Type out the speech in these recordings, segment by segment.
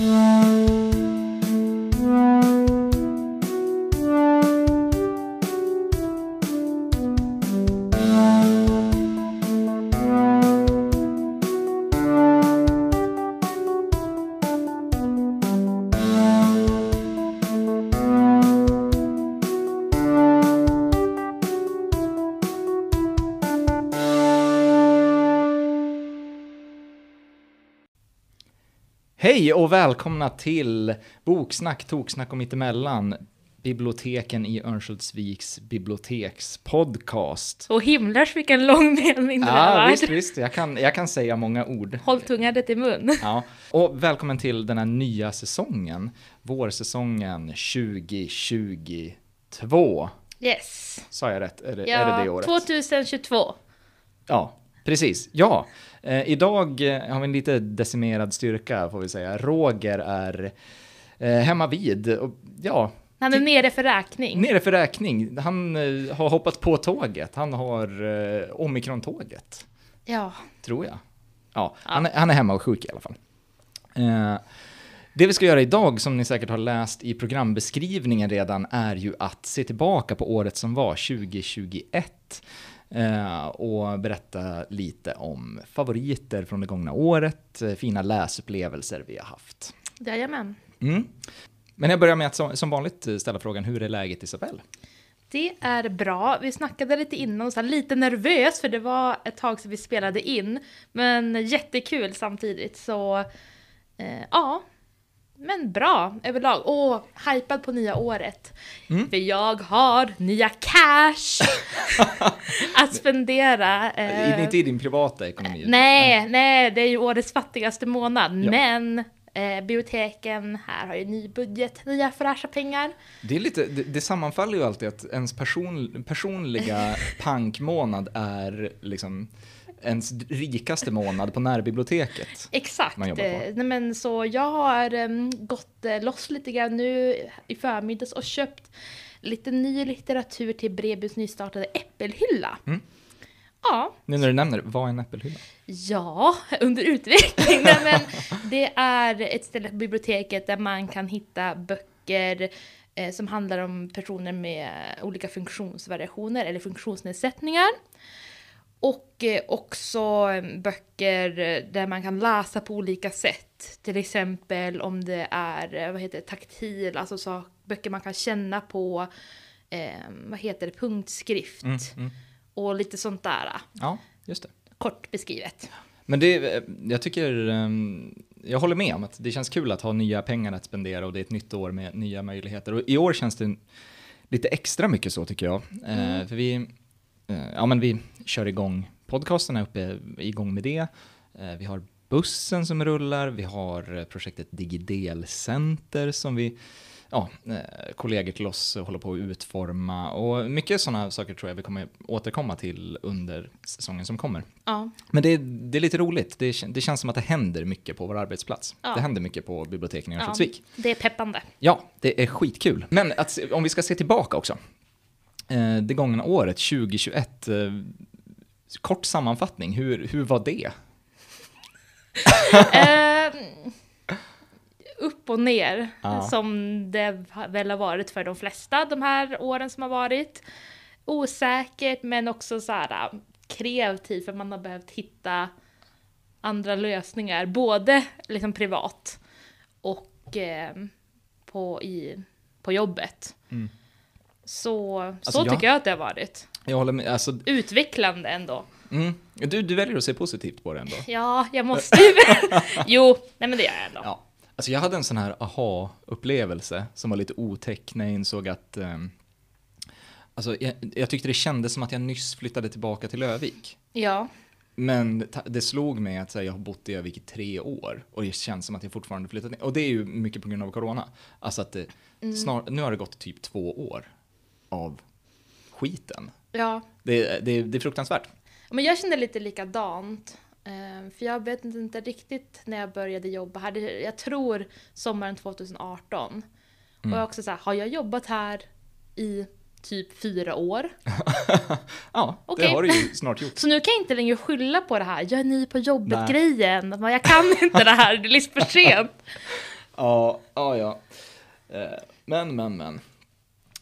Mm-hmm. Hej och välkomna till Boksnack, Toksnack och mittemellan. Biblioteken i Örnsköldsviks bibliotekspodcast. Och himlars vilken lång mening det Ja, visst, visst. Jag kan, jag kan säga många ord. Håll tungan till mun. Ja. Och välkommen till den här nya säsongen. Vårsäsongen 2022. Yes. Sa jag rätt? Är det, Ja, är det det året? 2022. Ja, precis. Ja, eh, idag eh, har vi en lite decimerad styrka får vi säga. Roger är eh, hemma vid. Och, ja, Han är nere för räkning. nere för räkning. Han eh, har hoppat på tåget. Han har eh, omikron-tåget, Ja. tror jag. Ja, Han, är, han är hemma och sjuk i alla fall. Eh, det vi ska göra idag, som ni säkert har läst i programbeskrivningen redan, är ju att se tillbaka på året som var, 2021. Eh, och berätta lite om favoriter från det gångna året, eh, fina läsupplevelser vi har haft. Jajamän. Mm. Men jag börjar med att som, som vanligt ställa frågan, hur är läget Isabelle? Det är bra. Vi snackade lite innan, så här, lite nervös för det var ett tag sedan vi spelade in. Men jättekul samtidigt, så eh, ja. Men bra överlag. Och hypad på nya året. Mm. För jag har nya cash att spendera. eh, Inte i din privata ekonomi. Nej, nej, det är ju årets fattigaste månad. Ja. Men eh, biblioteken här har ju ny budget, nya fräscha pengar. Det, är lite, det, det sammanfaller ju alltid att ens person, personliga pankmånad är liksom ens rikaste månad på närbiblioteket. Exakt. Man jobbar på. Eh, Nej, men så jag har em, gått eh, loss lite grann nu i förmiddags och köpt lite ny litteratur till Brebys nystartade Äppelhylla. Mm. Ja, Nu när du nämner, vad är en äppelhylla? Ja, under utveckling. Nej, men det är ett ställe på biblioteket där man kan hitta böcker eh, som handlar om personer med olika funktionsvariationer eller funktionsnedsättningar. Och eh, också eh, böcker eh, där man kan läsa på olika sätt. Till exempel om det är vad heter det, taktil, alltså så, böcker man kan känna på, eh, vad heter det, punktskrift. Mm, mm. Och lite sånt där, Ja, just det. kort beskrivet. Men det, jag tycker, ehm, jag håller med om att det känns kul att ha nya pengar att spendera och det är ett nytt år med nya möjligheter. Och i år känns det lite extra mycket så tycker jag. Eh, För vi, ja men vi kör igång podcasten är uppe igång med det. Eh, Vi har bussen som rullar, vi har eh, projektet Digidel-center som vi, ja, eh, kollegor till oss håller på att utforma och mycket sådana saker tror jag vi kommer återkomma till under säsongen som kommer. Ja. Men det är, det är lite roligt. Det, det känns som att det händer mycket på vår arbetsplats. Ja. Det händer mycket på biblioteken i Ja, Örnsköldsvik. det är peppande. Ja. det är skitkul. Men att, om vi ska se tillbaka också. Eh, det gångna året, 2021. Eh, kort sammanfattning, hur, hur var det? Eh, upp och ner, Ja. som det väl har varit för de flesta de här åren som har varit. Osäkert, men också så här äh, kreativt, för man har behövt hitta andra lösningar, både liksom privat och eh, på, i, på jobbet. Mm. Så, Alltså, så jag- tycker jag att det har varit. Jag håller med. Alltså, Utvecklande ändå. mm, du, du väljer att se positivt på det ändå. Ja, jag måste ju. jo, nej men det gör jag ändå. Ja. Alltså jag hade en sån här aha-upplevelse som var lite otäck när jag insåg att ehm, Alltså jag, jag tyckte det kändes som att jag nyss flyttade tillbaka till Övik. Ja. Men det slog mig att här, jag har bott i Övik i tre år och det känns som att jag fortfarande flyttat ner. Och det är ju mycket på grund av corona. Alltså att det, snar, nu har det gått typ två år av skiten. ja. Det, det, det är fruktansvärt. Men jag kände lite likadant. Eh, För jag vet inte riktigt när jag började jobba här. Jag tror sommaren 2018. Och jag är också så här, har jag jobbat här i typ fyra år? Ja, Okej. det har du ju snart gjort. Så nu kan jag inte längre skylla på det här. Jag är ny på jobbet-grejen. Jag kan inte det här, det är liksom för sent. Ja, ja, ja. Eh, Men, men, men.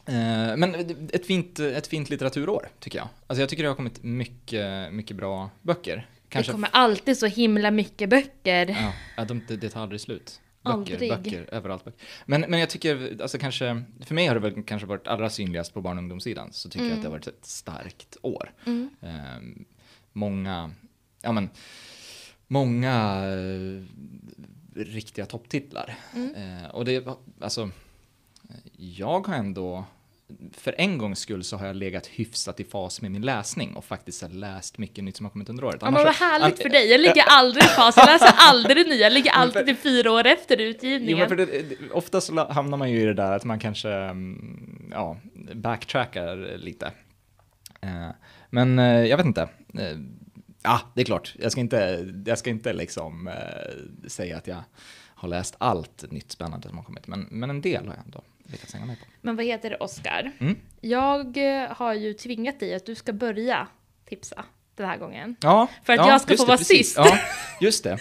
Eh, Men ett fint, ett fint litteraturår, tycker jag. Alltså jag tycker det har kommit mycket, mycket bra böcker. Det kommer alltid så himla mycket böcker. Ja, de, det, tar aldrig slut. Böcker, Aldrig. böcker, överallt. Böcker. Men, men jag tycker, alltså kanske, för mig har det väl kanske varit allra synligast på barn och ungdomssidan, så tycker jag att det har varit ett starkt år. Mm. Ehm, många, ja men, många eh, riktiga topptitlar. Mm. Eh, och det, alltså, jag har ändå, för en gångs skull så har jag legat hyfsat i fas med min läsning och faktiskt här läst mycket nytt som har kommit under året. Ja, Annars men vad härligt för dig. Jag ligger aldrig i fas. Jag läser aldrig nya. Jag ligger alltid fyra år efter Jo, utgivningen. för det, ofta så hamnar man ju i det där att man kanske mm, ja, backtrackar lite. Eh, men eh, jag vet inte. Eh, Ja, det är klart. Jag ska inte, jag ska inte liksom säga att jag har läst allt nytt spännande som har kommit, men, men en del har jag ändå lyckats hänga med på. Men vad heter det, Oscar? Mm. Jag eh, har ju tvingat dig att du ska börja tipsa den här gången. Ja, För att ja, jag ska få det, vara precis. sist. Ja, just det.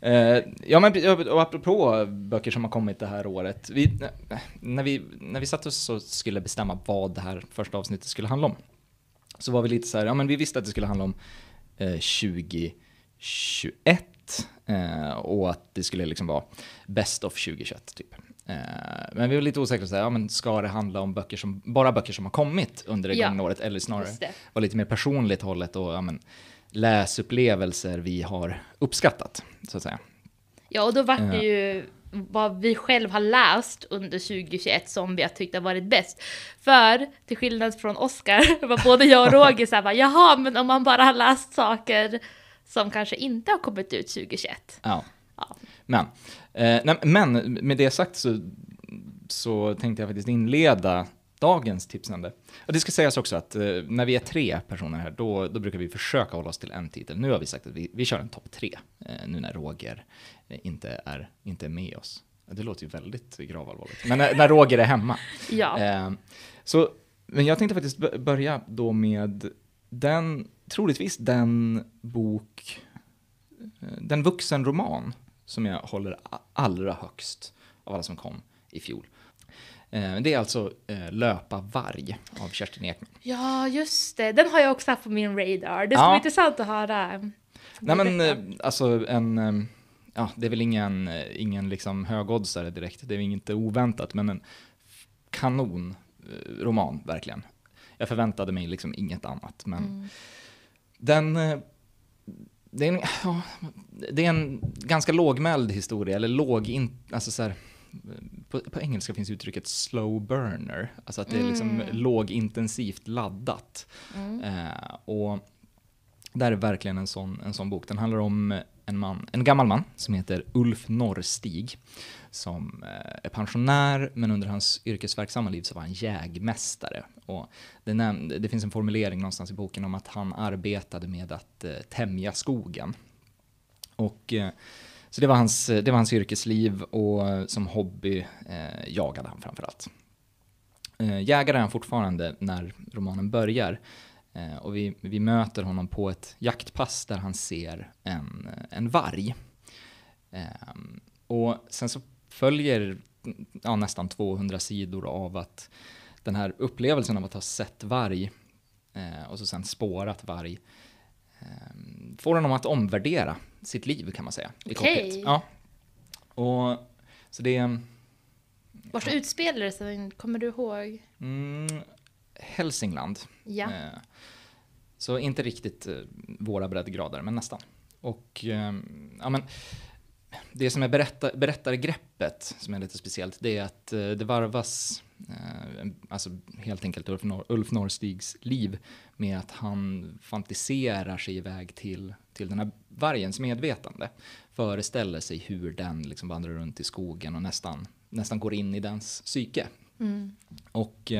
Eh, ja, men och apropå böcker som har kommit det här året. Vi, när, vi, när vi satt oss och skulle bestämma vad det här första avsnittet skulle handla om, så var vi lite så här, ja men vi visste att det skulle handla om eh, 2021 eh, och att det skulle liksom vara best of 2021 typ. Eh, men vi var lite osäkra, så här, ja, men ska det handla om böcker som, bara böcker som har kommit under det Ja, gångna året eller snarare Just det. var lite mer personligt hållet och ja, men, läsupplevelser vi har uppskattat, så att säga. Ja, och då vart det Ja. ju vad vi själv har läst under 2021 som vi har tyckt har varit bäst. För till skillnad från Oscar var både jag och Roger såhär bara, jaha, men om man bara har läst saker som kanske inte har kommit ut 2021. Ja. Ja. Men, eh, nej, men med det sagt så, så tänkte jag faktiskt inleda dagens tipsande. Och det ska sägas också att eh, när vi är tre personer här, då, då brukar vi försöka hålla oss till en titel. Nu har vi sagt att vi, vi kör en topp tre, eh, nu när Roger eh, inte är, inte är med oss. Det låter ju väldigt gravallvarligt. Men när, när Roger är hemma. Ja. Eh, så, men jag tänkte faktiskt börja då med den, troligtvis den bok, eh, den vuxenroman som jag håller allra högst av alla som kom i fjol. Eh, Det är alltså eh, Löpa varg av Kerstin Ekman. ja, just det. Den har jag också haft på min radar. Det ska Ja. bli intressant att höra. Nej men eh, alltså en, ja det är väl ingen, ingen liksom högoddsare direkt, det är inte oväntat, men en kanon eh, roman verkligen. Jag förväntade mig liksom inget annat, men Mm. den, det är, en, ja, det är en ganska lågmäld historia, eller låg, in, alltså så här, på, på engelska finns uttrycket slow burner, alltså att det är liksom Mm. lågintensivt laddat. Mm. Eh, och det här är verkligen en sån, en sån bok. Den handlar om en, man, en gammal man som heter Ulf Norrstig som eh, är pensionär, men under hans yrkesverksamma liv så var han jägmästare. Och det, näm- det finns en formulering någonstans i boken om att han arbetade med att eh, tämja skogen. Och, eh, så det var, hans, eh, det var hans yrkesliv och eh, som hobby eh, jagade han framförallt. Eh, jägare är han fortfarande när romanen börjar. Eh, och vi, vi möter honom på ett jaktpass där han ser en, en varg. Ehm, och sen så följer ja, nästan 200 sidor av att den här upplevelsen av att ha sett varg eh, och så sen spårat varg ehm, får honom att omvärdera sitt liv kan man säga. I Okej. korthet. Ja. Och, så det är Vart utspelar det sig? Kommer du ihåg? mm, Hälsingland. Ja. Eh, Så inte riktigt eh, våra breddgrader, men nästan. Och eh, ja, men, det som är berätta, berättargreppet som är lite speciellt, det är att det varvas, alltså helt enkelt Ulf, Nor- Ulf Norrstigs liv med att han fantiserar sig iväg till, till den här vargens medvetande. Föreställer sig hur den liksom vandrar runt i skogen och nästan, nästan går in i dens psyke. Mm. Och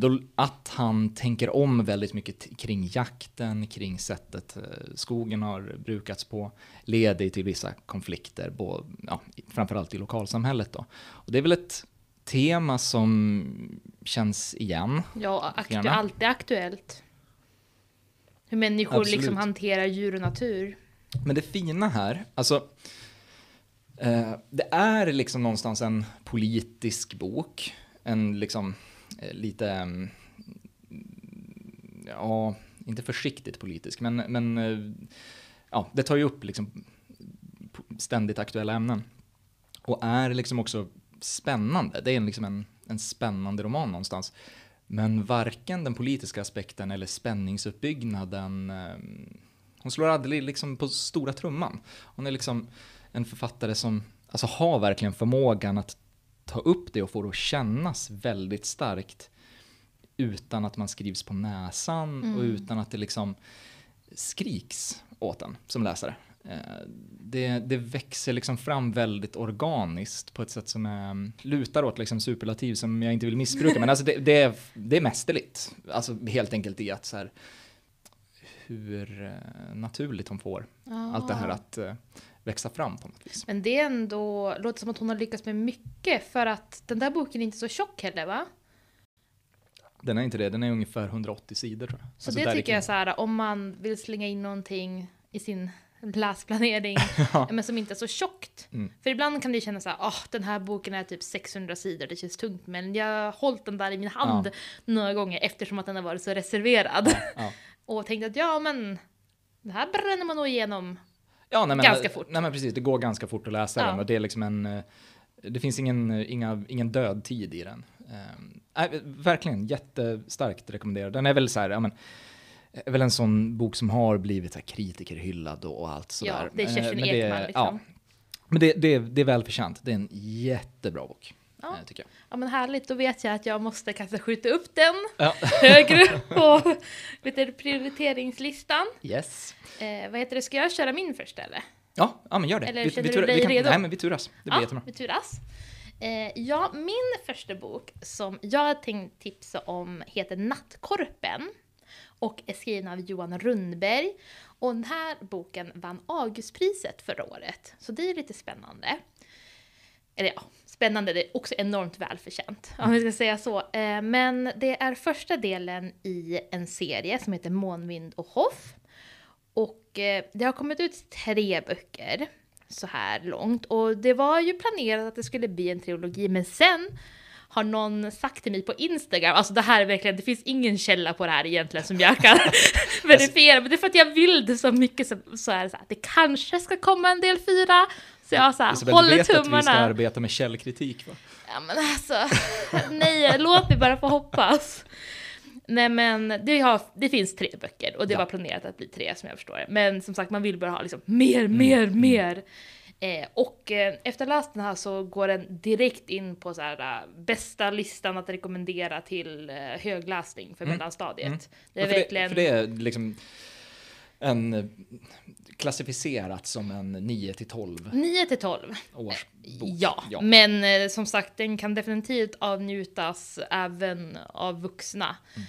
då, att han tänker om väldigt mycket kring jakten, kring sättet eh, skogen har brukats på, leder till vissa konflikter, både, ja, framförallt i lokalsamhället. Då. Och det är väl ett tema som känns igen. Ja, aktu- Gärna. alltid aktuellt. Hur människor Absolut. liksom hanterar djur och natur. Men det fina här, alltså Eh, det är liksom någonstans en politisk bok. En liksom Eh, lite, mm, ja, inte försiktigt politisk, men, men eh, ja, det tar ju upp liksom ständigt aktuella ämnen. Och är liksom också spännande. Det är liksom en, en spännande roman någonstans. Men varken den politiska aspekten eller spänningsuppbyggnaden, eh, hon slår aldrig liksom på stora trumman. Hon är liksom en författare som alltså, har verkligen förmågan att ta upp det och få det att kännas väldigt starkt utan att man skrivs på näsan mm. och utan att det liksom skriks åt en som läsare. Eh, det, det, växer liksom fram väldigt organiskt på ett sätt som är, lutar åt liksom superlativ som jag inte vill missbruka. Men alltså det, det, är, det är mästerligt. Alltså helt enkelt i att så här, hur eh, naturligt hon får ah. allt det här att uh, växa fram på något vis. Men det är ändå, låter som att hon har lyckats med mycket för att den där boken är inte så tjock heller va? Den är inte det, den är ungefär 180 sidor tror jag. Så alltså det tycker jag så här, om man vill slänga in någonting i sin läsplanering, ja. men som inte är så tjockt. Mm. För ibland kan det kännas så här, oh, den här boken är typ 600 sidor, det känns tungt, men jag har hållit den där i min hand ja. några gånger eftersom att den har varit så reserverad. Ja. och tänkte att ja, men det här bränner man nog igenom ja, nej, men, ganska fort. Nej men precis, det går ganska fort att läsa den och det är liksom en, eh, det finns ingen, inga, ingen död tid i den. Um, äh, verkligen jättestarkt rekommenderad. Den är väl så här, ja men, är väl en sån bok som har blivit här kritikerhyllad och allt sådär. Ja, det är Kerstin men Ekman det, liksom. Ja, men det, det, det är välförtjänt. Det är en jättebra bok. Ja. Eh, tycker jag. ja men härligt, då vet jag att jag måste kanske skjuta upp den ja. högre på vet du, prioriteringslistan. Yes. Eh, vad heter det, ska jag köra min först eller? Ja, ja men gör det. Eller vi, känner vi, du dig vi kan, redo? Nej men vi turas, det blir ja, jättebra. vi turas. Eh, ja, min första bok som jag tänkte tipsa om heter Nattkorpen och är skriven av Johan Rundberg. Och den här boken vann Augustpriset förra året, så det är lite spännande. Eller ja, spännande, det är också enormt välförtjänt om vi ska säga så. Eh, men det är första delen i en serie som heter Månvind och Hoff. Och eh, det har kommit ut tre böcker så här långt. Och det var ju planerat att det skulle bli en trilogi, men sen har någon sagt till mig på Instagram, alltså det här är verkligen, det finns ingen källa på det här egentligen som jag kan verifiera, men det är för att jag vill det så mycket så, så är det så här, det kanske ska komma en del fyra, så jag så här, Isabel, håller vet tummarna. att vi ska arbeta med källkritik va? Ja men alltså, nej, låt mig bara få hoppas. Nej men det, har, det finns tre böcker och det ja. var planerat att bli tre som jag förstår det. Men som sagt man vill bara ha liksom mer, mer, mm. mer. Eh, och eh, efter läst den här så går den direkt in på så här, uh, bästa listan att rekommendera till uh, högläsning för mm. mellanstadiet. Mm. Det är verkligen... Det, för det är liksom en eh, klassificerat som en 9 till 12 9 till 12 års bok. Ja, ja. men eh, som sagt den kan definitivt avnjutas även av vuxna. Mm.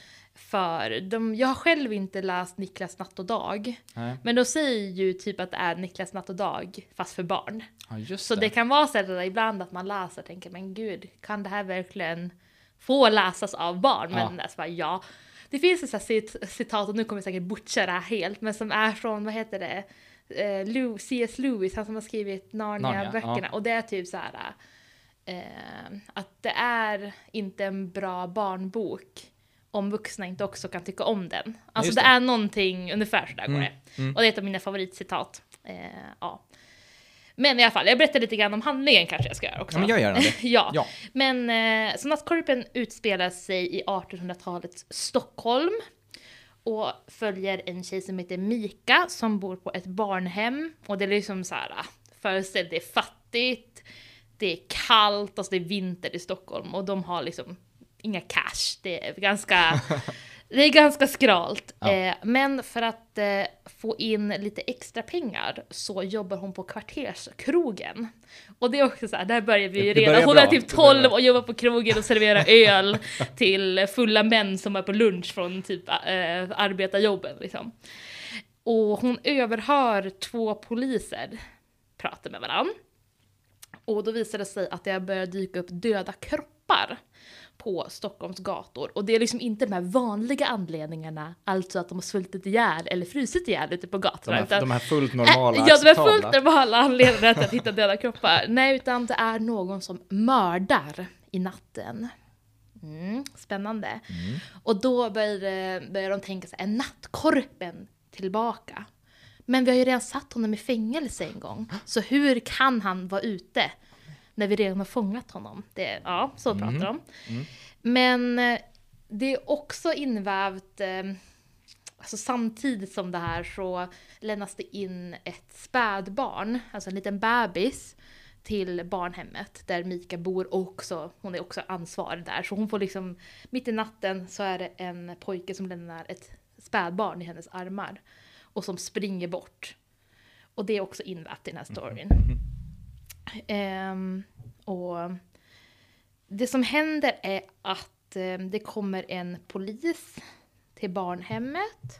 För de, jag har själv inte läst Niklas natt och dag. Nej. Men de säger ju typ att det är Niklas natt och dag fast för barn. Ja, så det. det. kan vara så att ibland att man läser och tänker men gud, kan det här verkligen få läsas av barn? Men ja. alltså, ja. Det finns ett cit citat, och nu kommer jag säkert butcha det här helt, men som är från, vad heter det, uh, C.S. Lewis, han som har skrivit Narnia-böckerna. Narnia, ja. Och det är typ så här uh, att det är inte en bra barnbok om vuxna inte också kan tycka om den. Alltså det. det. är någonting, ungefär sådär mm. går det. Mm. Och det är ett av mina favoritcitat. Eh, ja. Men i alla fall, jag berättar lite grann om handlingen kanske jag ska göra också. Ja, men jag gör det. ja. ja. Men eh, så Nattkorpen utspelar sig i 1800-talets Stockholm och följer en tjej som heter Mika som bor på ett barnhem. Och det är liksom så här, föreställ det är fattigt, det är kallt, alltså det är vinter i Stockholm och de har liksom inga cash. Det är ganska, det är ganska skralt. Ja. Eh, men för att eh, få in lite extra pengar så jobbar hon på kvarterskrogen. Och det är också så här, där börjar vi ju redan. Hon är typ 12 och jobbar på krogen och serverar öl till fulla män som är på lunch från typ äh, arbetarjobben liksom. Och hon överhör två poliser prata med varandra. Och då visar det sig att det börjar dyka upp döda kroppar på Stockholms gator. Och det är liksom inte de här vanliga anledningarna, alltså att de har svultit ihjäl eller frusit ihjäl ute på De gatorna. här, utan- de här fullt normala, Ja, det är acceptabla. fullt normala anledningar till att hitta döda kroppar. Nej, utan det är någon som mördar i natten. Mm, spännande. Mm. Och då börjar, börjar de tänka här, är nattkorpen tillbaka? Men vi har ju redan satt honom i fängelse en gång. Så hur kan han vara ute när vi redan har fångat honom? Det, ja, så pratar de. Mm. Men eh, det är också invävt, eh, alltså samtidigt som det här så lämnas det in ett spädbarn, alltså en liten bebis, till barnhemmet där Mika bor och också, hon är också ansvarig där. Så hon får liksom, mitt i natten så är det en pojke som lämnar ett spädbarn i hennes armar och som springer bort. Och det är också invävt i den här storyn. Ehm, Ehm, och det som händer är att ehm, det kommer en polis till barnhemmet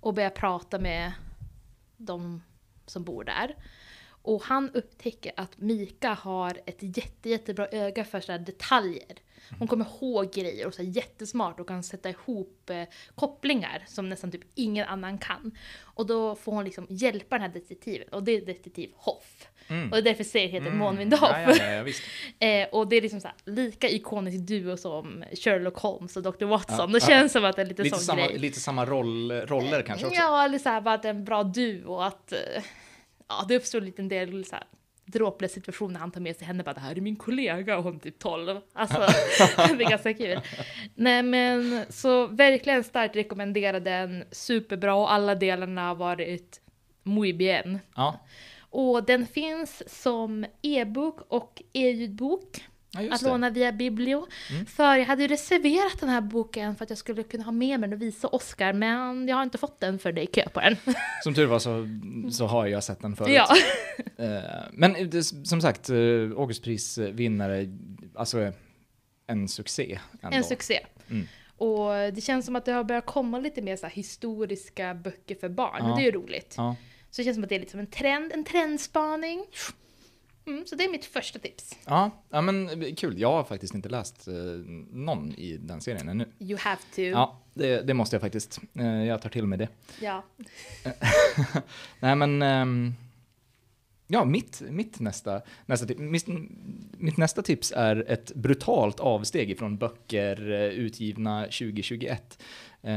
och börjar prata med de som bor där. Och han upptäcker att Mika har ett jätte, jättebra öga för så här detaljer. Hon kommer ihåg grejer och så jättesmart och kan sätta ihop eh, kopplingar som nästan typ ingen annan kan. Och då får hon liksom hjälpa den här detektiven och det är detektiv Hoff. Mm. Och därför serien heter Mm. Månvind. Ja, ja, ja. Eh, och det är liksom så här, lika ikonisk duo som Sherlock Holmes och Dr. Watson. Det känns som att det är lite, Lite sån samma, grej. lite samma roll, roller kanske också. Ja, eller så här, bara att det är en bra duo att eh, ja, det uppstår en liten del så här, dråpliga situationer när han tar med sig henne bara det här är min kollega och hon är typ 12. Alltså, det är ganska kul. Nej men så verkligen starkt rekommendera den, superbra och alla delarna har varit muy bien. Ja, Och den finns som e-bok och e-ljudbok ja att det. låna via Biblio. Mm. För jag hade ju reserverat den här boken för att jag skulle kunna ha med mig den och visa Oscar, men jag har inte fått den för det är kö på den. Som tur var så, så har jag sett den förut. ja. Eh, Men det, som sagt, eh, Augustprisvinnare, alltså en succé ändå. En succé. Mm. Och det känns som att det har börjat komma lite mer så historiska böcker för barn, Ja. det är ju roligt. Ja. Så det känns som att det är lite som en trend, en trendspaning. Mm, så det är mitt första tips. Ja, ja, men kul. Jag har faktiskt inte läst eh, någon i den serien ännu. You have to. Ja, det, det måste jag faktiskt. Eh, jag tar till mig det. Ja. Nej, men... Ehm, ja, mitt, mitt, nästa, nästa tips, mitt, mitt, nästa tips är ett brutalt avsteg ifrån böcker eh, utgivna 2021. Eh,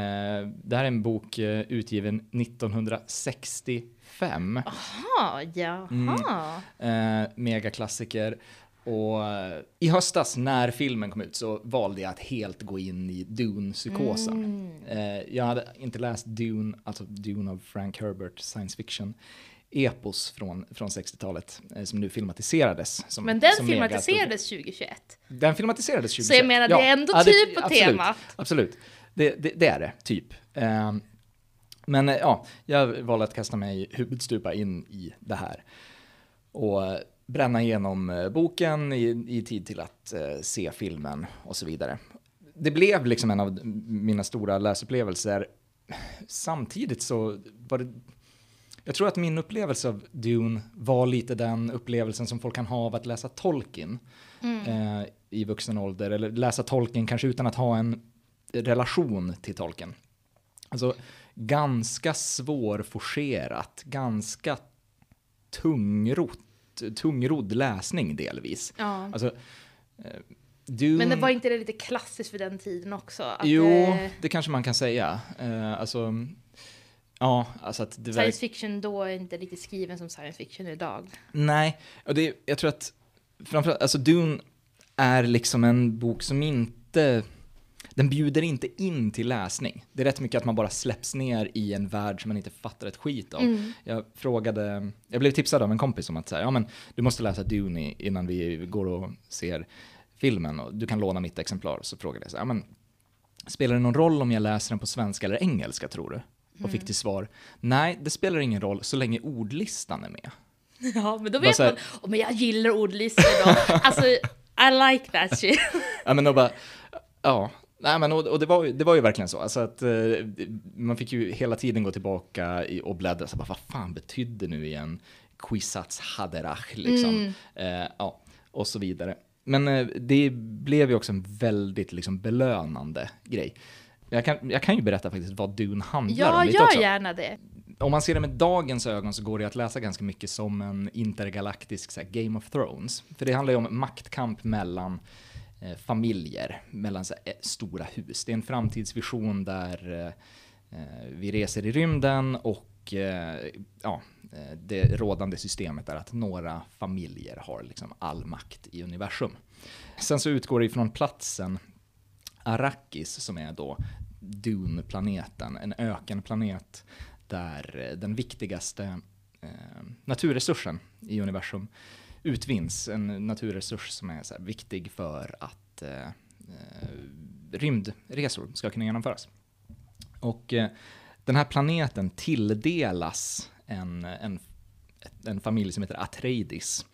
det här är en bok eh, utgiven 1960 fem. Aha, jaha. Mm. Eh, megaklassiker. Och eh, i höstas när filmen kom ut så valde jag att helt gå in i Dune-psykosen. Mm. Eh, jag hade inte läst Dune, alltså Dune av Frank Herbert, science fiction epos från, från 60-talet eh, som nu filmatiserades. Som, Men den som filmatiserades 2021? Den filmatiserades 2021. Så jag menar, det är ändå ja, typ ja, det, på absolut, temat. Absolut, det, det, det, är det, typ. Eh, men eh, ja, jag valde att kasta mig huvudstupa in i det här. Och bränna igenom eh, boken i, i tid till att eh, se filmen och så vidare. Det blev liksom en av mina stora läsupplevelser. Samtidigt så var det jag tror att min upplevelse av Dune var lite den upplevelsen som folk kan ha av att läsa Tolkien eh, i vuxen ålder. Eller läsa Tolkien kanske utan att ha en relation till Tolkien. Alltså ganska svårforcerat, ganska tungrott, tungrodd läsning delvis. Ja. Alltså, eh, Dune... Men det var inte det lite klassiskt för den tiden också? Att, Jo, eh, det kanske man kan säga. Eh, alltså, ja, alltså att det. Science fiction då är inte riktigt skriven som science fiction idag. Nej, och det, jag tror att framförallt, alltså Dune är liksom en bok som inte, den bjuder inte in till läsning. Det är rätt mycket att man bara släpps ner i en värld som man inte fattar ett skit av. Mm. Jag frågade, jag blev tipsad av en kompis om att säga, ja men du måste läsa Dune innan vi går och ser filmen och du kan låna mitt exemplar. Så frågade jag så här, ja men spelar det någon roll om jag läser den på svenska eller engelska tror du? Och fick till svar, nej det spelar ingen roll så länge ordlistan är med. Ja, men då vet man, oh, men jag gillar ordlistor då. alltså, I like that shit. Ja men då bara, ja. Nej men och, och det, var, det var ju verkligen så. Alltså att eh, man fick ju hela tiden gå tillbaka i, och bläddra. Så bara, vad fan betydde nu igen Quisats Haderach liksom? Eh, ja, och så vidare. men eh, det blev ju också en väldigt liksom, belönande grej. Jag kan, jag kan ju berätta faktiskt vad Dune handlar Ja, om lite gör också. gärna det. Om man ser det med dagens ögon så går det att läsa ganska mycket som en intergalaktisk här, Game of Thrones. För det handlar ju om maktkamp mellan eh, familjer, mellan så här, eh, stora hus. Det är en framtidsvision där eh, eh, vi reser i rymden och ja, det rådande systemet är att några familjer har liksom all makt i universum. Sen så utgår det ifrån platsen Arrakis som är då Dune-planeten, en ökenplanet där den viktigaste eh, naturresursen i universum utvinns. En naturresurs som är så här viktig för att eh, eh, rymdresor ska kunna genomföras. Och eh, den här planeten tilldelas en, en, en familj som heter Atreides,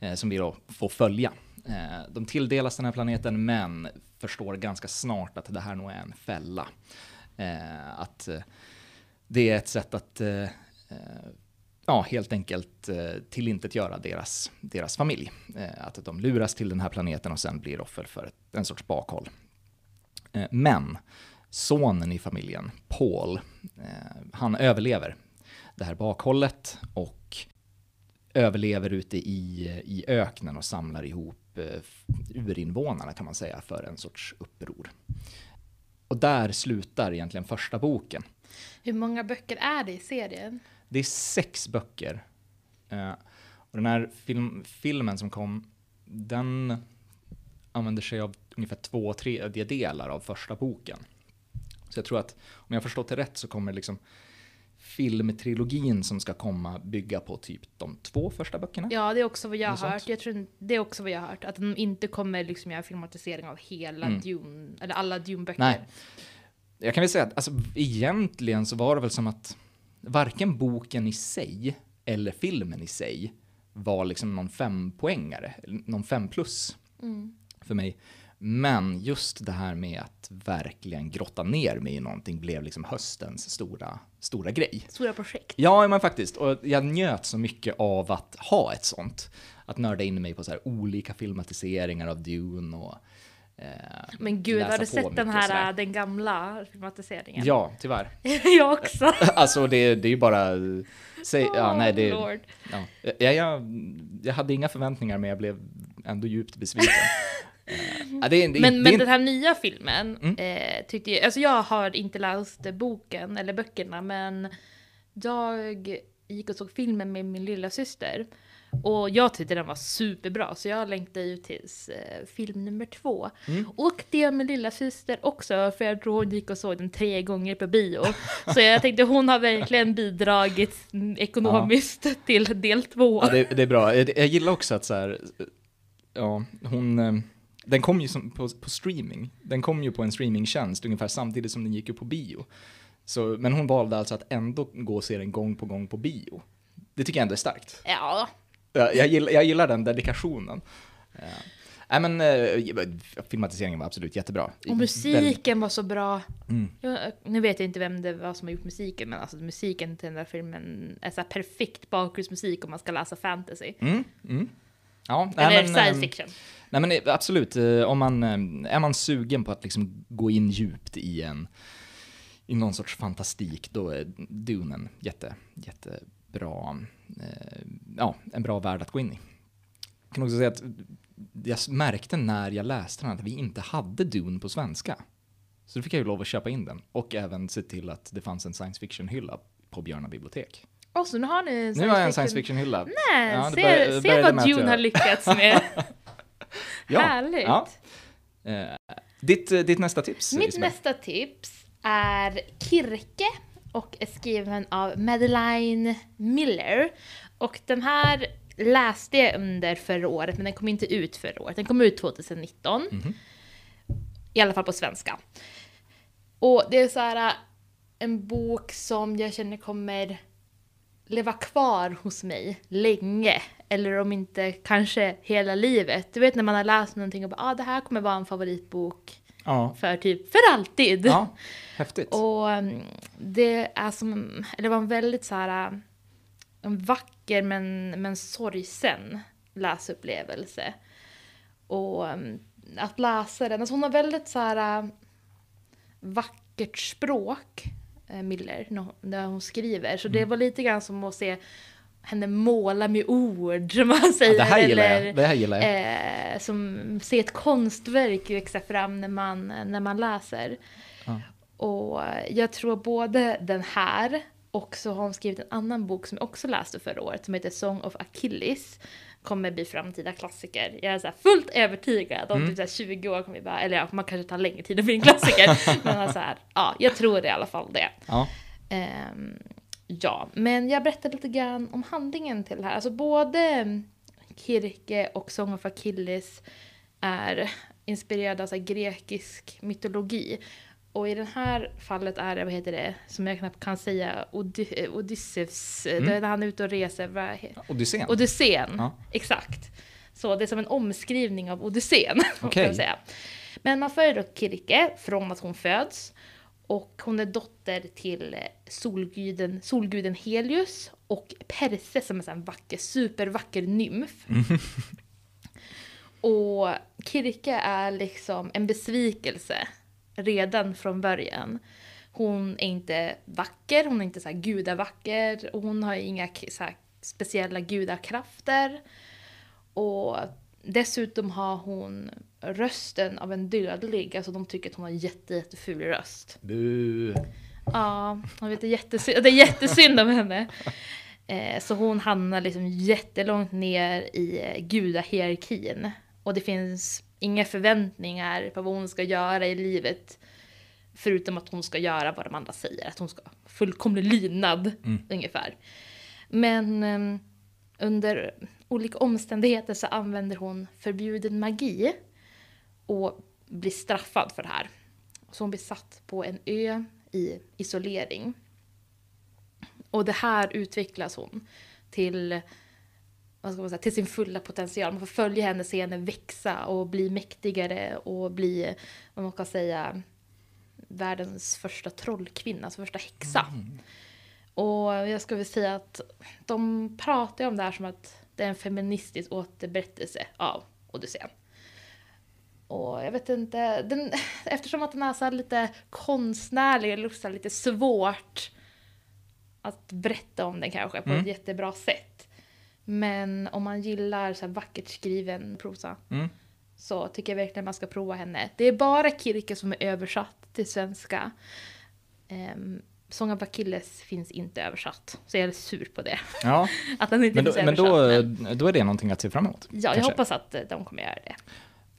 eh, som vi då får följa. Eh, de tilldelas den här planeten men förstår ganska snart att det här nog är en fälla. Eh, att eh, det är ett sätt att eh, eh ja, helt enkelt eh, tillintetgöra deras, deras familj. Eh, att de luras till den här planeten och sen blir offer för ett, en sorts bakhåll. Eh, men sonen i familjen, Paul, han överlever det här bakhållet och överlever ute i, i öknen och samlar ihop urinvånarna kan man säga för en sorts uppror. Och där slutar egentligen första boken. Hur många böcker är det i serien? Det är sex böcker. Eh, och den här film, filmen som kom, den använder sig av ungefär två tredjedelar av första boken. Så jag tror att, om jag förstått det rätt, så kommer liksom filmtrilogin som ska komma bygga på typ de två första böckerna. Ja, det är också vad jag har hört. Jag tror det är också vad jag har hört. Att de inte kommer liksom göra filmatisering av hela Mm. Dune, eller alla Dune-böcker. Nej. Jag kan väl säga att alltså, egentligen så var det väl som att varken boken i sig eller filmen i sig var liksom någon fempoängare, någon fem plus Mm. för mig. Men just det här med att verkligen grotta ner mig i någonting blev liksom höstens stora, stora grej. Stora projekt. Ja, men faktiskt. Och jag njöt så mycket av att ha ett sånt. Att nörda in mig på så olika filmatiseringar av Dune och eh, Men gud, har du sett den här, sådär. den gamla filmatiseringen? Ja, tyvärr. jag också. Alltså det, det är ju bara... Säg, ja, nej, det, Oh, Lord. ja. Jag, jag, jag hade inga förväntningar men jag blev ändå djupt besviken. Eh, ja, det, det, Men, det, men den här nya filmen Mm. eh, tyckte jag, alltså jag har inte läst boken eller böckerna men jag gick och såg filmen med min lilla syster och jag tyckte den var superbra så jag längtade ju tills eh, film nummer två. Mm. Och det med lilla syster också för jag tror hon gick och såg den tre gånger på bio. så jag tänkte hon har verkligen bidragit ekonomiskt till del två. ja, det, det är bra. Jag, jag gillar också att så här, ja, hon... eh, Den kom ju som på, på streaming. Den kom ju på en streamingtjänst ungefär samtidigt som den gick ju på bio. Så, men hon valde alltså att ändå gå och se den gång på gång på bio. Det tycker jag ändå är starkt. Ja, Jag, jag, gillar, jag gillar den dedikationen. Nej men uh, filmatiseringen var absolut jättebra. och musiken var så bra. Mm. Ja, nu vet jag inte vem det var som har gjort musiken, men alltså musiken till den där filmen är så här perfekt bakgrundsmusik om man ska läsa fantasy. Mm, mm. Ja, nej, Eller men, science ehm, fiction. Nej men eh, absolut, eh, om man, eh, är man sugen på att liksom gå in djupt i en i någon sorts fantastik, då är Dune en jätte, jättebra, eh, ja, en bra värld att gå in i. Jag kan också säga att jag märkte när jag läste den att vi inte hade Dune på svenska. Så då fick jag ju lov att köpa in den och även se till att det fanns en science fiction-hylla på Björna bibliotek. Och så nu har ni en Nu har jag en science fiction-hylla. Nej, Ja, se, se började vad Dune har lyckats med. Ja, Härligt. ja. Eh, ditt, ditt nästa tips? Mitt Isabel? nästa tips är Kirke och är skriven av Madeline Miller. Och den här läste jag under förra året, men den kom inte ut förra året. Den kom ut 2019. Mhm. I alla fall på svenska. Och det är så här äh, en bok som jag känner kommer leva kvar hos mig länge. Eller om inte kanske hela livet. Du vet när man har läst någonting och bara ah, det här kommer vara en favoritbok Ja. för typ för alltid. ja, häftigt. Och um, det är som, eller det var en väldigt så här uh, en vacker men, men sorgsen läsupplevelse. Och um, att läsa den, alltså hon har väldigt så här uh, vackert språk, uh, Miller, när hon skriver. Så mm. det var lite grann som att se henne måla med ord, som man säger. Ja, det här gillar eller, jag. Det här gillar jag. Eh, som se ett konstverk växa fram när man, när man läser. Ja. Och jag tror både den här och så har hon skrivit en annan bok som jag också läste förra året som heter Song of Achilles. Kommer bli framtida klassiker. Jag är så fullt övertygad om mm. typ 20 år kommer vi bara, eller ja, man kanske tar längre tid att bli en klassiker. men så här, ja, jag tror i alla fall det. Ja. Um, ja, men jag berättar lite grann om handlingen till det här. Alltså både Kirke och Song of Achilles är inspirerade av så grekisk mytologi. Och i det här fallet är det, vad heter det, som jag knappt kan säga, Ody Odysseus, mm. där han är ute och reser. Vad Odysseen. Odysseen, ja. exakt. Så det är som en omskrivning av Odysseen. Okay. säga. Men man följer då Kirke från att hon föds. Och hon är dotter till solguden, solguden Helios och Perse som är en vacker, supervacker nymf. Mm. Och Kirke är liksom en besvikelse redan från början. Hon är inte vacker, hon är inte så här gudavacker och hon har inga så speciella gudakrafter. Och dessutom har hon rösten av en dödlig, alltså de tycker att hon har jätte, jätteful röst. Bu. Ja, jag vet, det, är jättesynd, det är jättesynd om henne. Eh, så hon hamnar liksom jättelångt ner i eh, gudahierarkin. Och det finns inga förväntningar på vad hon ska göra i livet. Förutom att hon ska göra vad de andra säger, att hon ska fullkomlig lydnad mm. ungefär. Men um, under olika omständigheter så använder hon förbjuden magi och blir straffad för det här. Så hon blir satt på en ö i isolering. Och det här utvecklas hon till vad ska man säga, till sin fulla potential. Man får följa henne, se henne växa och bli mäktigare och bli, vad man kan säga, världens första trollkvinna, alltså första häxa. Mm. Och jag ska väl säga att de pratar om det här som att det är en feministisk återberättelse av Odysseen. Och jag vet inte, den, eftersom att den är så lite konstnärlig, eller lite svårt att berätta om den kanske på mm. ett jättebra sätt. Men om man gillar så vackert skriven prosa mm. så tycker jag verkligen man ska prova henne. Det är bara Kirke som är översatt till svenska. Um, Sång av Achilles finns inte översatt, så jag är sur på det. Ja. att den inte men då, finns men då, men... då är det någonting att se fram emot? Ja, kanske. jag hoppas att de kommer göra det.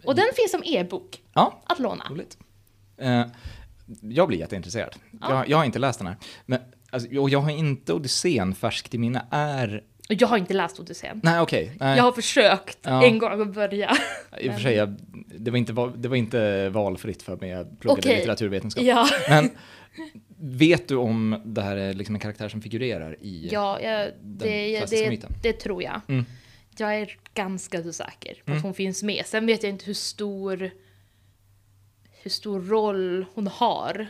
Och den finns som e-bok ja. att låna. Roligt. Uh, jag blir jätteintresserad. Ja. Jag, jag har inte läst den här. Men, alltså, och jag har inte Odysseen färskt i minne. Är jag har inte läst Odysseen. Nej, okej. Okay. Jag har försökt ja. en gång att börja. I och för sig, det var inte, det var inte valfritt för mig, jag pluggade okay. litteraturvetenskap. Ja. Men vet du om det här är liksom en karaktär som figurerar i ja, jag, det, den det, myten? det tror jag. Mm. Jag är ganska så säker på mm. att hon finns med. Sen vet jag inte hur stor, hur stor roll hon har.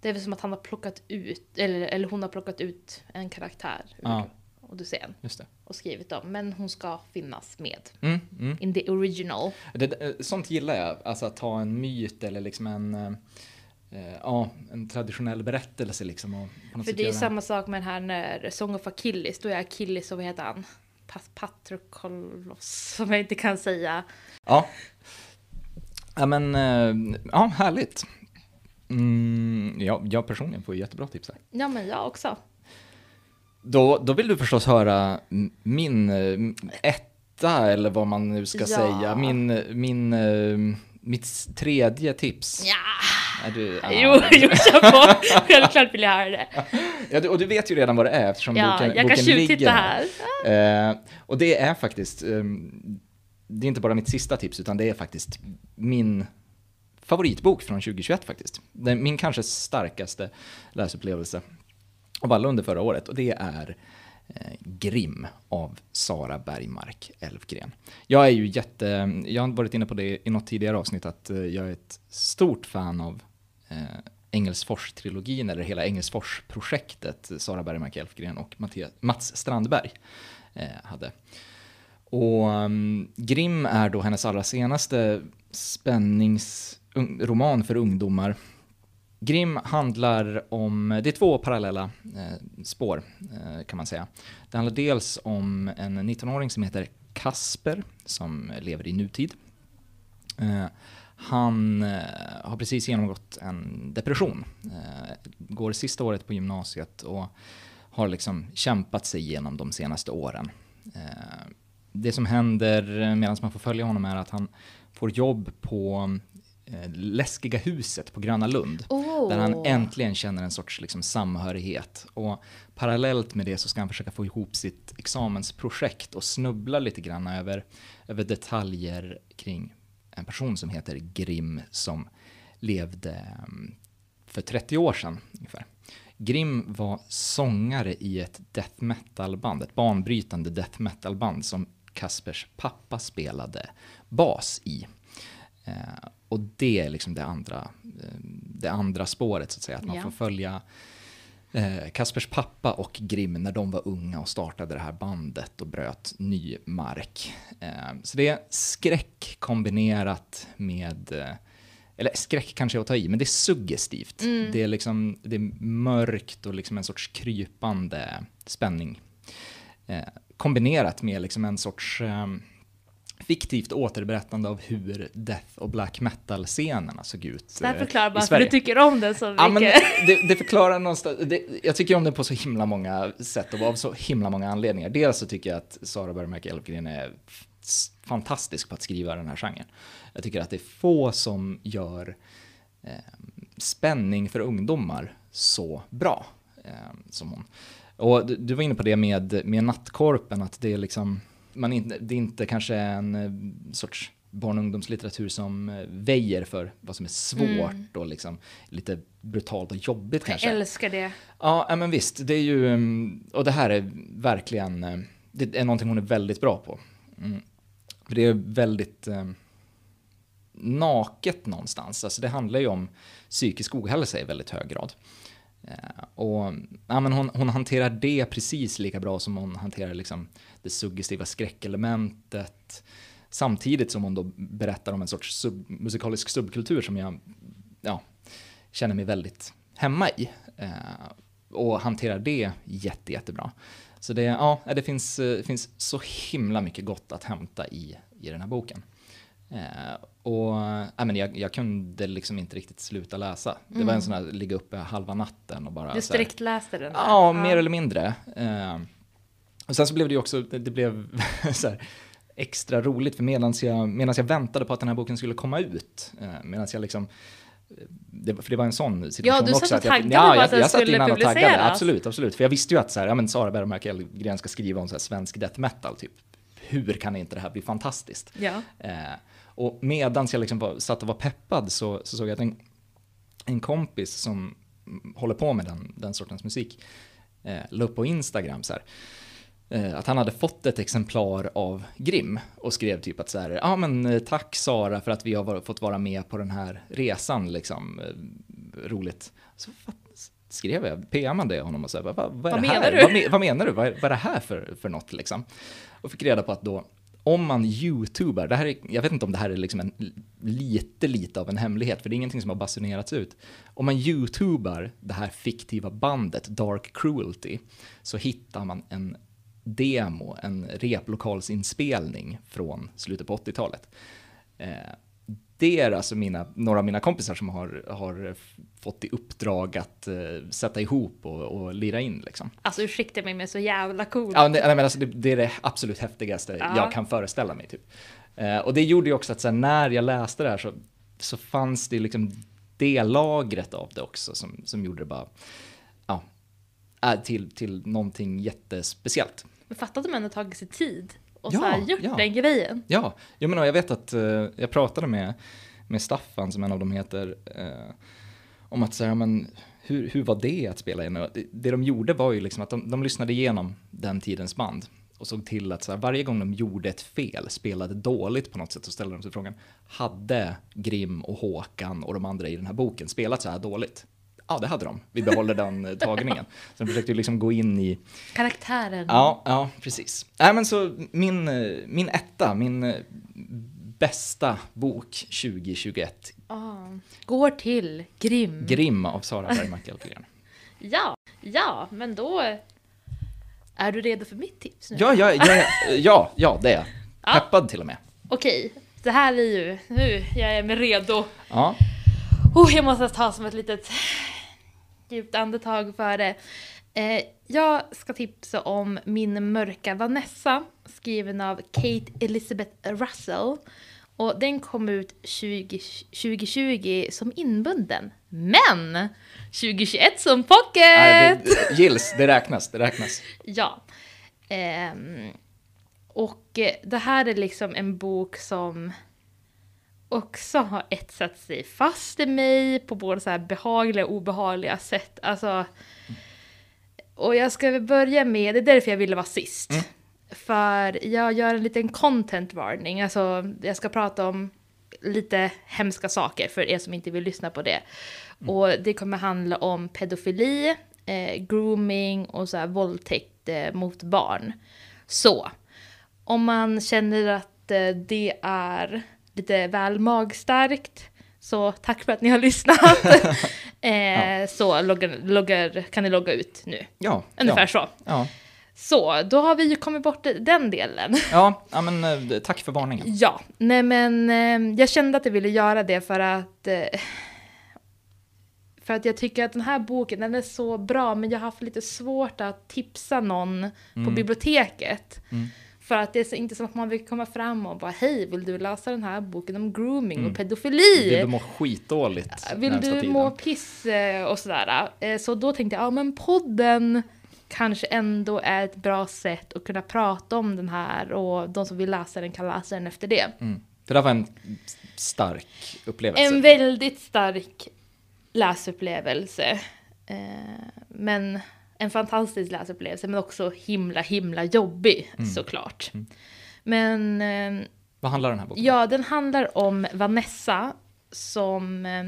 Det är väl som att han har plockat ut, eller, eller hon har plockat ut en karaktär. Ja. Odysseen. Just det. Och skrivit dem. Men hon ska finnas med. Mm, mm. In the original. Det, sånt gillar jag. Alltså att ta en myt eller liksom en, eh ja, en traditionell berättelse liksom. Och För det är ju samma sak med den här när Song of Achilles. Då är Achilles, och vad heter han? Patroklos, som jag inte kan säga. Ja. Ja men, eh, ja härligt. Mm, ja, jag personligen får jättebra tips här. Ja men jag också. Då, då vill du förstås höra min eh, etta, eller vad man nu ska ja. säga. Min, min, eh, mitt tredje tips. Ja. Är du, ah. Jo, jo, kör på. Självklart vill jag höra det. Ja, och du vet ju redan vad det är eftersom ja, boken, jag boken kan ligger här. här. Eh, och det är faktiskt, eh, det är inte bara mitt sista tips, utan det är faktiskt min favoritbok från 2021 faktiskt. min kanske starkaste läsupplevelse av alla under förra året och det är Eh, Grim av Sara Bergmark Elfgren. Jag är ju jätte, jag har varit inne på det i något tidigare avsnitt att eh, jag är ett stort fan av eh, Engelsfors-trilogin eller hela Engelsfors-projektet Sara Bergmark Elfgren och Mats Strandberg eh, hade. Och um, är då hennes allra senaste spänningsroman för ungdomar. Grim handlar om, det är två parallella eh, spår eh, kan man säga. Det handlar dels om en 19-åring som heter Kasper som lever i nutid. Eh, han eh, har precis genomgått en depression, eh, går sista året på gymnasiet och har liksom kämpat sig igenom de senaste åren. Eh, det som händer medan man får följa honom är att han får jobb på Läskiga huset på Gröna Lund. Oh. Där han äntligen känner en sorts liksom, samhörighet. Och parallellt med det så ska han försöka få ihop sitt examensprojekt och snubbla lite grann över, över detaljer kring en person som heter Grim som levde mm, för 30 år sedan ungefär. Grim var sångare i ett death metal-band, ett banbrytande death metal-band som Kaspers pappa spelade bas i. Eh, och det är liksom det andra, eh, det andra spåret så att säga, att man Ja. får följa eh, Kaspers pappa och Grim när de var unga och startade det här bandet och bröt ny mark. Eh, så det är skräck kombinerat med, eh, eller skräck kanske är att ta i, men det är suggestivt. Det, är liksom, det är mörkt och liksom en sorts krypande spänning. Eh, kombinerat med liksom en sorts eh, fiktivt återberättande av hur death och black metal-scenerna såg ut Så här eh, förklarar bara för Sverige. du tycker om den så Ja, men mycket. det, det förklarar någonstans, det, jag tycker om den på så himla många sätt och av så himla många anledningar. Dels så tycker jag att Sara Bergmark Elfgren är fantastisk på att skriva den här genren. Jag tycker att det är få som gör eh, spänning för ungdomar så bra eh, som hon. Och du, du var inne på det med, med Nattkorpen, att det är liksom, man inte, det är inte kanske en eh, sorts barn och ungdomslitteratur som eh, väjer för vad som är svårt och liksom lite brutalt och jobbigt Jag kanske. älskar det. Ja, ja, men visst, det är ju, mm, och det här är verkligen, eh, det är någonting hon är väldigt bra på. Mm. För det är väldigt eh, naket någonstans, alltså det handlar ju om psykisk ohälsa i väldigt hög grad. Eh, och ja, men hon, hon hanterar det precis lika bra som hon hanterar liksom det suggestiva skräckelementet. Samtidigt som hon då berättar om en sorts sub, musikalisk subkultur som jag ja, känner mig väldigt hemma i. Eh, och hanterar det jätte, jättebra. Så det, ja, det finns, eh, finns så himla mycket gott att hämta i, i den här boken. Eh, och ja, men jag, jag kunde liksom inte riktigt sluta läsa. Det var en sån här ligga uppe halva natten och bara Du sträckläste den där. Ja, mer eller mindre. Eh, och sen så blev det ju också, det, blev så här extra roligt för medan jag, medans jag väntade på att den här boken skulle komma ut, eh, medan jag liksom det, för det var en sån situation Ja, du satt också. och att jag, taggade ja, på jag, att den jag skulle innan och taggade, publiceras. absolut, absolut. För jag visste ju att så här, ja, men Sara Bergmark Elfgren ska skriva om så här svensk death metal, typ. Hur kan inte det här bli fantastiskt? Ja. Eh, och medans jag liksom var, satt och var peppad så, så såg jag att en, en kompis som håller på med den, den sortens musik eh, la upp på Instagram så här, att han hade fått ett exemplar av Grim och skrev typ att så här, ja men eh, tack Sara för att vi har var, fått vara med på den här resan liksom, eh, roligt. Så skrev jag, PMade honom och här, vad, vad, vad Vad menar du? Vad, me- vad menar du? Vad är, vad är det här för, för något liksom? Och fick reda på att då, om man youtubar, det här är, jag vet inte om det här är liksom en lite, lite av en hemlighet, för det är ingenting som har basunerats ut. Om man youtubar det här fiktiva bandet Dark Cruelty så hittar man en demo, en replokalsinspelning från slutet på 80-talet. Eh, det är alltså mina, några av mina kompisar som har, har fått i uppdrag att eh, sätta ihop och, och lira in. Liksom. Alltså ursäkta mig men så jävla coolt. Ja, nej, men alltså, det, det är det absolut häftigaste Ja. jag kan föreställa mig. Typ. Eh, och det gjorde ju också att här, när jag läste det här så, så fanns det liksom det lagret av det också som, som gjorde det bara ja, äh, till, till någonting jättespeciellt. Men fatta att de ändå tagit sig tid och Ja, så här gjort ja. den grejen. Ja, jag menar, jag vet att eh, jag pratade med, med Staffan, som en av dem heter, eh, om att säga, men hur, hur var det att spela in? Det, det de gjorde var ju liksom att de, de lyssnade igenom den tidens band och såg till att så här, varje gång de gjorde ett fel, spelade dåligt på något sätt, så ställde de sig frågan, hade Grim och Håkan och de andra i den här boken spelat så här dåligt? Ja, det hade de. Vi behåller den eh, tagningen. Så de försökte liksom gå in i... Karaktären. Ja, ja, precis. Nej, men så min, eh, min etta, min eh, bästa bok 2021, Ah. Går till Grim. Grimm av Sara Bergmark. Ja, ja, men då är du redo för mitt tips nu? Ja, ja, ja, ja, ja, det är jag. Ja. Peppad till och med. Okej, det här är ju, nu jag är redo. Ja, Oh, jag måste ta som ett litet djupt andetag för det. Eh, jag ska tipsa om Min mörka Vanessa, skriven av Kate Elizabeth Russell. Och den kom ut 20, 2020 som inbunden, men 2021 som pocket! Nej, det, gills, det räknas, det räknas. Ja. Ehm, och eh, det här är liksom en bok som också har etsat sig fast i mig på både så här behagliga och obehagliga sätt. Alltså, och jag ska börja med, det är därför jag ville vara sist. Mm. För jag gör en liten content warning, alltså jag ska prata om lite hemska saker för er som inte vill lyssna på det. Och det kommer handla om pedofili, eh, grooming och så här våldtäkt eh, mot barn. Så, om man känner att eh, det är lite väl magstarkt, så tack för att ni har lyssnat. eh, Så loggar, loggar, kan ni logga ut nu. Ja, Ungefär ja, så. ja. Så, då har vi ju kommit bort den delen. Ja, ja men eh, tack för varningen. Ja, nej men eh, jag kände att jag ville göra det för att eh, för att jag tycker att den här boken, den är så bra men jag har haft lite svårt att tipsa någon på biblioteket. Mm. För att det är så, inte som att man vill komma fram och bara hej, vill du läsa den här boken om grooming och pedofili? Mm. Vill du må skitdåligt Vill du tiden? må piss eh, och sådär. Eh, Så då tänkte jag, ja men podden kanske ändå är ett bra sätt att kunna prata om den här och de som vill läsa den kan läsa den efter det. Mm. Det där var en stark upplevelse. En väldigt stark läsupplevelse. Eh, Men en fantastisk läsupplevelse men också himla himla jobbig såklart. Men eh, Vad handlar den här boken om? Ja, den handlar om Vanessa som... eh,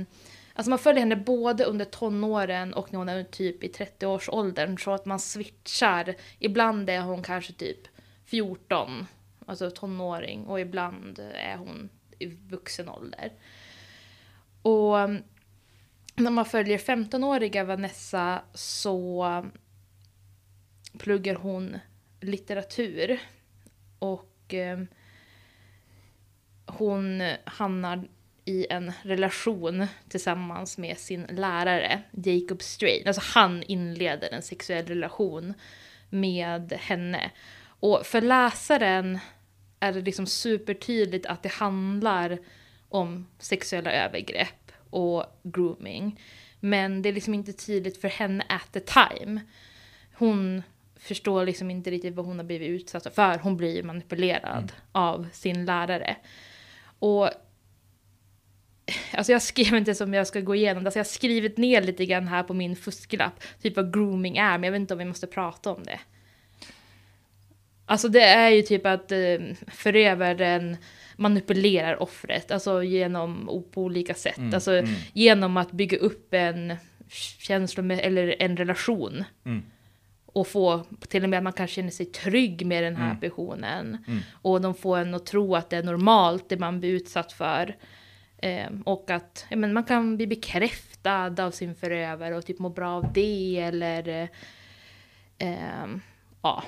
Alltså man följer henne både under tonåren och när hon är typ i 30-årsåldern så att man switchar. Ibland är hon kanske typ 14, alltså tonåring, och ibland är hon i vuxen ålder. Och eh, när man följer 15-åriga Vanessa så pluggar hon litteratur. Och eh, hon hamnar i en relation tillsammans med sin lärare Jacob Strain. Alltså han inleder en sexuell relation med henne. Och för läsaren är det liksom supertydligt att det handlar om sexuella övergrepp och grooming. Men det är liksom inte tydligt för henne at the time. Hon förstår liksom inte riktigt vad hon har blivit utsatt för. Hon blir manipulerad av sin lärare. Och Alltså jag skrev inte som jag ska gå igenom det, alltså jag har skrivit ner lite grann här på min fusklapp, typ vad grooming är, men jag vet inte om vi måste prata om det. Alltså det är ju typ att eh, förövaren manipulerar offret, alltså genom, på olika sätt. Mm, alltså mm. genom att bygga upp en känslomässig, eller en relation. Mm. Och få till och med att man kan känna sig trygg med den här Mm. personen. Mm. Och de får en att tro att det är normalt det man blir utsatt för. Ehm, och att ja, men man kan bli bekräftad av sin förövare och typ må bra av det eller eh, ehm, ja.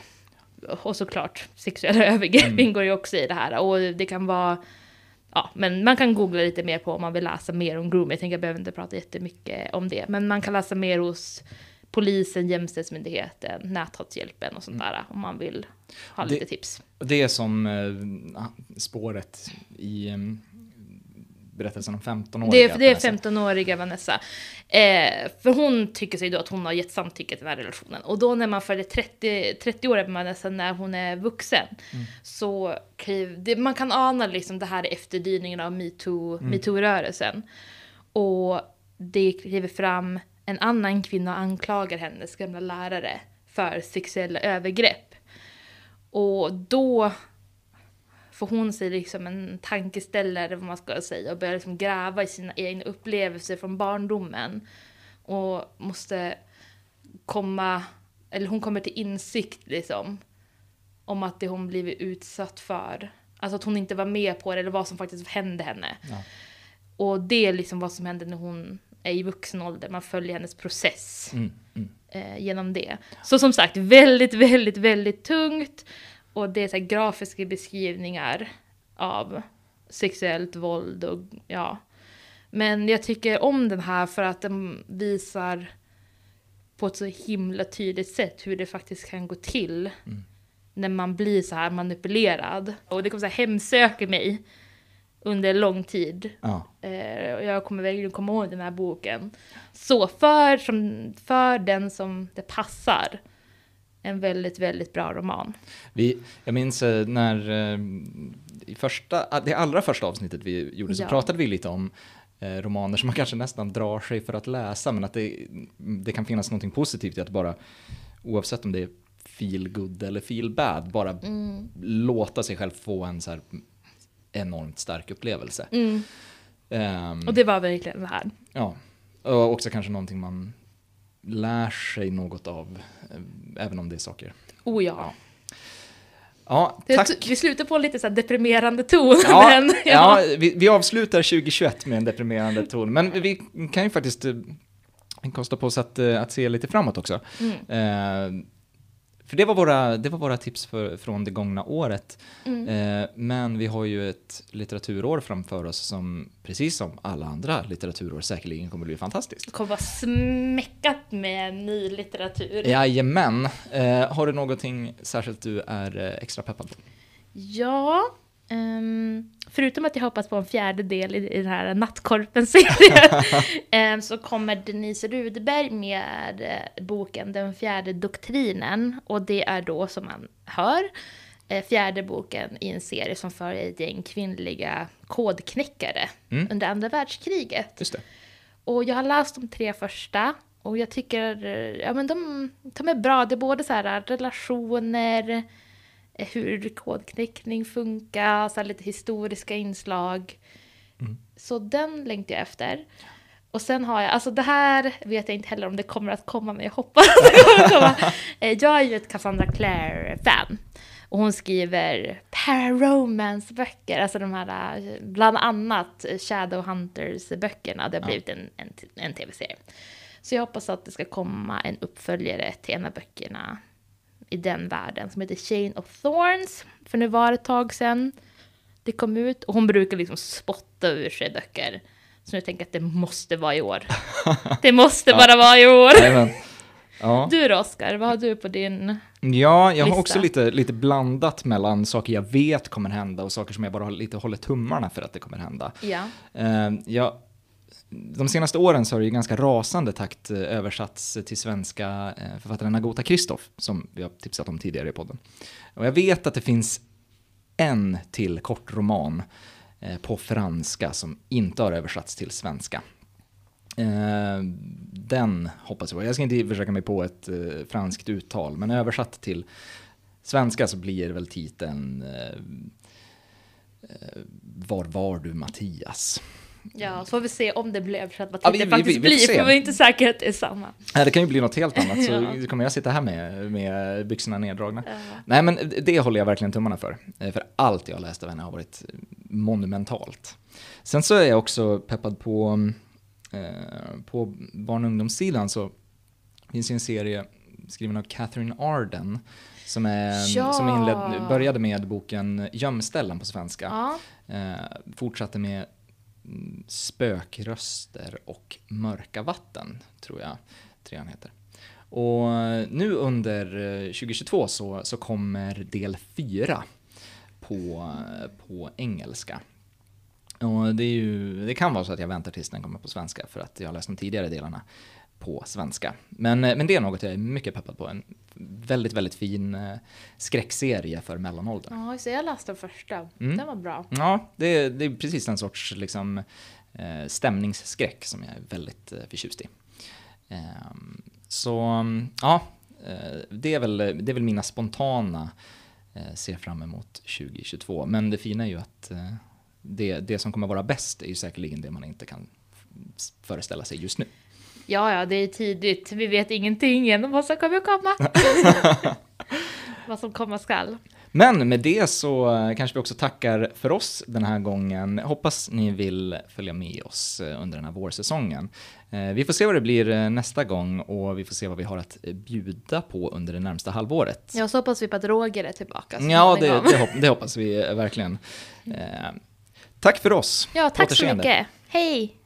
Och såklart sexuella övergrepp Mm. ingår ju också i det här. Och det kan vara Ja, men man kan googla lite mer på om man vill läsa mer om grooming. Jag tänker jag behöver inte prata jättemycket om det. Men man kan läsa mer hos polisen, Jämställdhetsmyndigheten, Näthatshjälpen och sånt där om man vill ha Det- lite tips. Det är som eh, spåret i berättelsen om 15-åriga. Det det är Vanessa. 15-åriga Vanessa. Eh, för hon tycker sig då att hon har gett samtycke till den här relationen. Och då när man följer 30, 30-åriga Vanessa när hon är vuxen Mm. så det, man kan ana liksom det här är efterdyningen av metoo, Mm. metoo-rörelsen. Och det kliver fram en annan kvinna och anklagar hennes gamla lärare för sexuella övergrepp. Och då får hon sig liksom en tankeställare, vad man ska säga, och börjar liksom gräva i sina egna upplevelser från barndomen. och måste komma, eller hon kommer till insikt liksom om att det hon blivit utsatt för, alltså att hon inte var med på det eller vad som faktiskt hände henne. Ja. Och det är liksom vad som händer när hon är i vuxen ålder, man följer hennes process Mm, mm. eh, genom det. Så som sagt, väldigt, väldigt, väldigt tungt. Och det är så grafiska beskrivningar av sexuellt våld och ja. Men jag tycker om den här för att den visar på ett så himla tydligt sätt hur det faktiskt kan gå till Mm. när man blir så här manipulerad. Och det kommer så här hemsöka mig under lång tid. Ja. Eh, och jag kommer verkligen komma ihåg den här boken. Så för, som, för den som det passar, en väldigt, väldigt bra roman. Vi, jag minns eh, när eh, i första, ah, det allra första avsnittet vi gjorde så Ja. pratade vi lite om eh, romaner som man kanske nästan drar sig för att läsa men att det, det kan finnas något positivt i att bara oavsett om det är feel good eller feel bad bara Mm. låta sig själv få en så här enormt stark upplevelse. Mm. Ehm, Och det var verkligen det här. Ja, och också kanske någonting man lär sig något av, eh, även om det är saker. Oh ja. Ja. Ja, tack. Vi slutar på en lite så deprimerande ton. Ja, men, ja. vi, vi avslutar 2021 med en deprimerande ton, men vi kan ju faktiskt eh, kosta på oss att, eh, att se lite framåt också. Mm. Eh, för det var våra, det var våra tips för, från det gångna året. Mm. Eh, men vi har ju ett litteraturår framför oss som, precis som alla andra litteraturår, säkerligen kommer bli fantastiskt. Det kommer vara smäckat med ny litteratur. Jajamän. Eh, har du någonting särskilt du är eh, extra peppad på? Ja, ehm, förutom att jag hoppas på en fjärde del i, i den här Nattkorpen-serien ehm, så kommer Denise Rudberg med eh, boken Den fjärde doktrinen och det är då som man hör eh, fjärde boken i en serie som följer ett gäng kvinnliga kodknäckare Mm. under andra världskriget. Och jag har läst de tre första och jag tycker eh, ja, men de, de är bra. Det är både så här relationer, hur kodknäckning funkar, så lite historiska inslag. Mm. Så den längtar jag efter. Och sen har jag, alltså det här vet jag inte heller om det kommer att komma, men jag hoppas att det kommer att komma. Eh, Jag är ju ett Cassandra Clare-fan. Och hon skriver para-romance-böcker, alltså de här, eh, bland annat Shadowhunters-böckerna. Det har blivit en, en, en tv-serie. Så jag hoppas att det ska komma en uppföljare till en av böckerna i den världen som heter Chain of Thorns. För nu var det ett tag sedan det kom ut. Och hon brukar liksom spotta ur sig böcker. Så nu tänker jag att det måste vara i år. Det måste bara vara i år. Ja. Du då Oskar, vad har du på din... Ja, jag har Lista. också lite, lite blandat mellan saker jag vet kommer hända och saker som jag bara har lite håller tummarna för att det kommer hända. Ja. Eh, jag, de senaste åren så har det i ganska rasande takt eh, översatts till svenska eh, författaren Agota Kristoff, som vi har tipsat om tidigare i podden. Och jag vet att det finns en till kortroman roman på franska som inte har översatts till svenska. Den hoppas jag på. Jag ska inte försöka mig på ett franskt uttal, men översatt till svenska så blir väl titeln Var var du Mattias? Ja, så får vi se om det blir översatt vad Ja, vi- vi- faktiskt vi blir. se. För vi är inte säkra att det är samma. Nej, det kan ju bli något helt annat, så Ja. kommer jag sitta här med, med byxorna neddragna. Ja. Nej, men det håller jag verkligen tummarna för. Eh, För allt jag har läst av henne har varit monumentalt. Sen så är jag också peppad på, eh, på barn och ungdomssidan så finns ju en serie skriven av Catherine Arden som, är, Ja. som inled, började med boken Gömställen på svenska. Eh, fortsatte med Spökröster och Mörka vatten, tror jag trean heter. Och nu under eh, 2022 så, så kommer del fyra på, på engelska. Och det, är ju, det kan vara så att jag väntar tills den kommer på svenska för att jag har läst de tidigare delarna på svenska. Men, eh, men det är något jag är mycket peppad på. En väldigt, väldigt fin eh, skräckserie för mellanåldern. Ja, så jag läste den första. Mm. Den var bra. Ja, det är, det är precis den sorts liksom, eh, stämningsskräck som jag är väldigt förtjust i. Ehm, så ja, det är, väl, det är väl mina spontana ser fram emot 2022. Men det fina är ju att det, det som kommer vara bäst är ju säkerligen det man inte kan föreställa sig just nu. Ja, ja, det är tidigt. Vi vet ingenting än om vad som kommer komma. vad som komma skall. Men med det så eh, kanske vi också tackar för oss den här gången. Hoppas ni vill följa med oss eh, under den här vårsäsongen. Eh, Vi får se vad det blir nästa gång och vi får se vad vi har att bjuda på under det närmsta halvåret. Ja, så hoppas vi på att Roger är tillbaka. Ja, det, det, hopp, det hoppas vi verkligen. Eh, tack för oss. Ja, tack så mycket. Hej!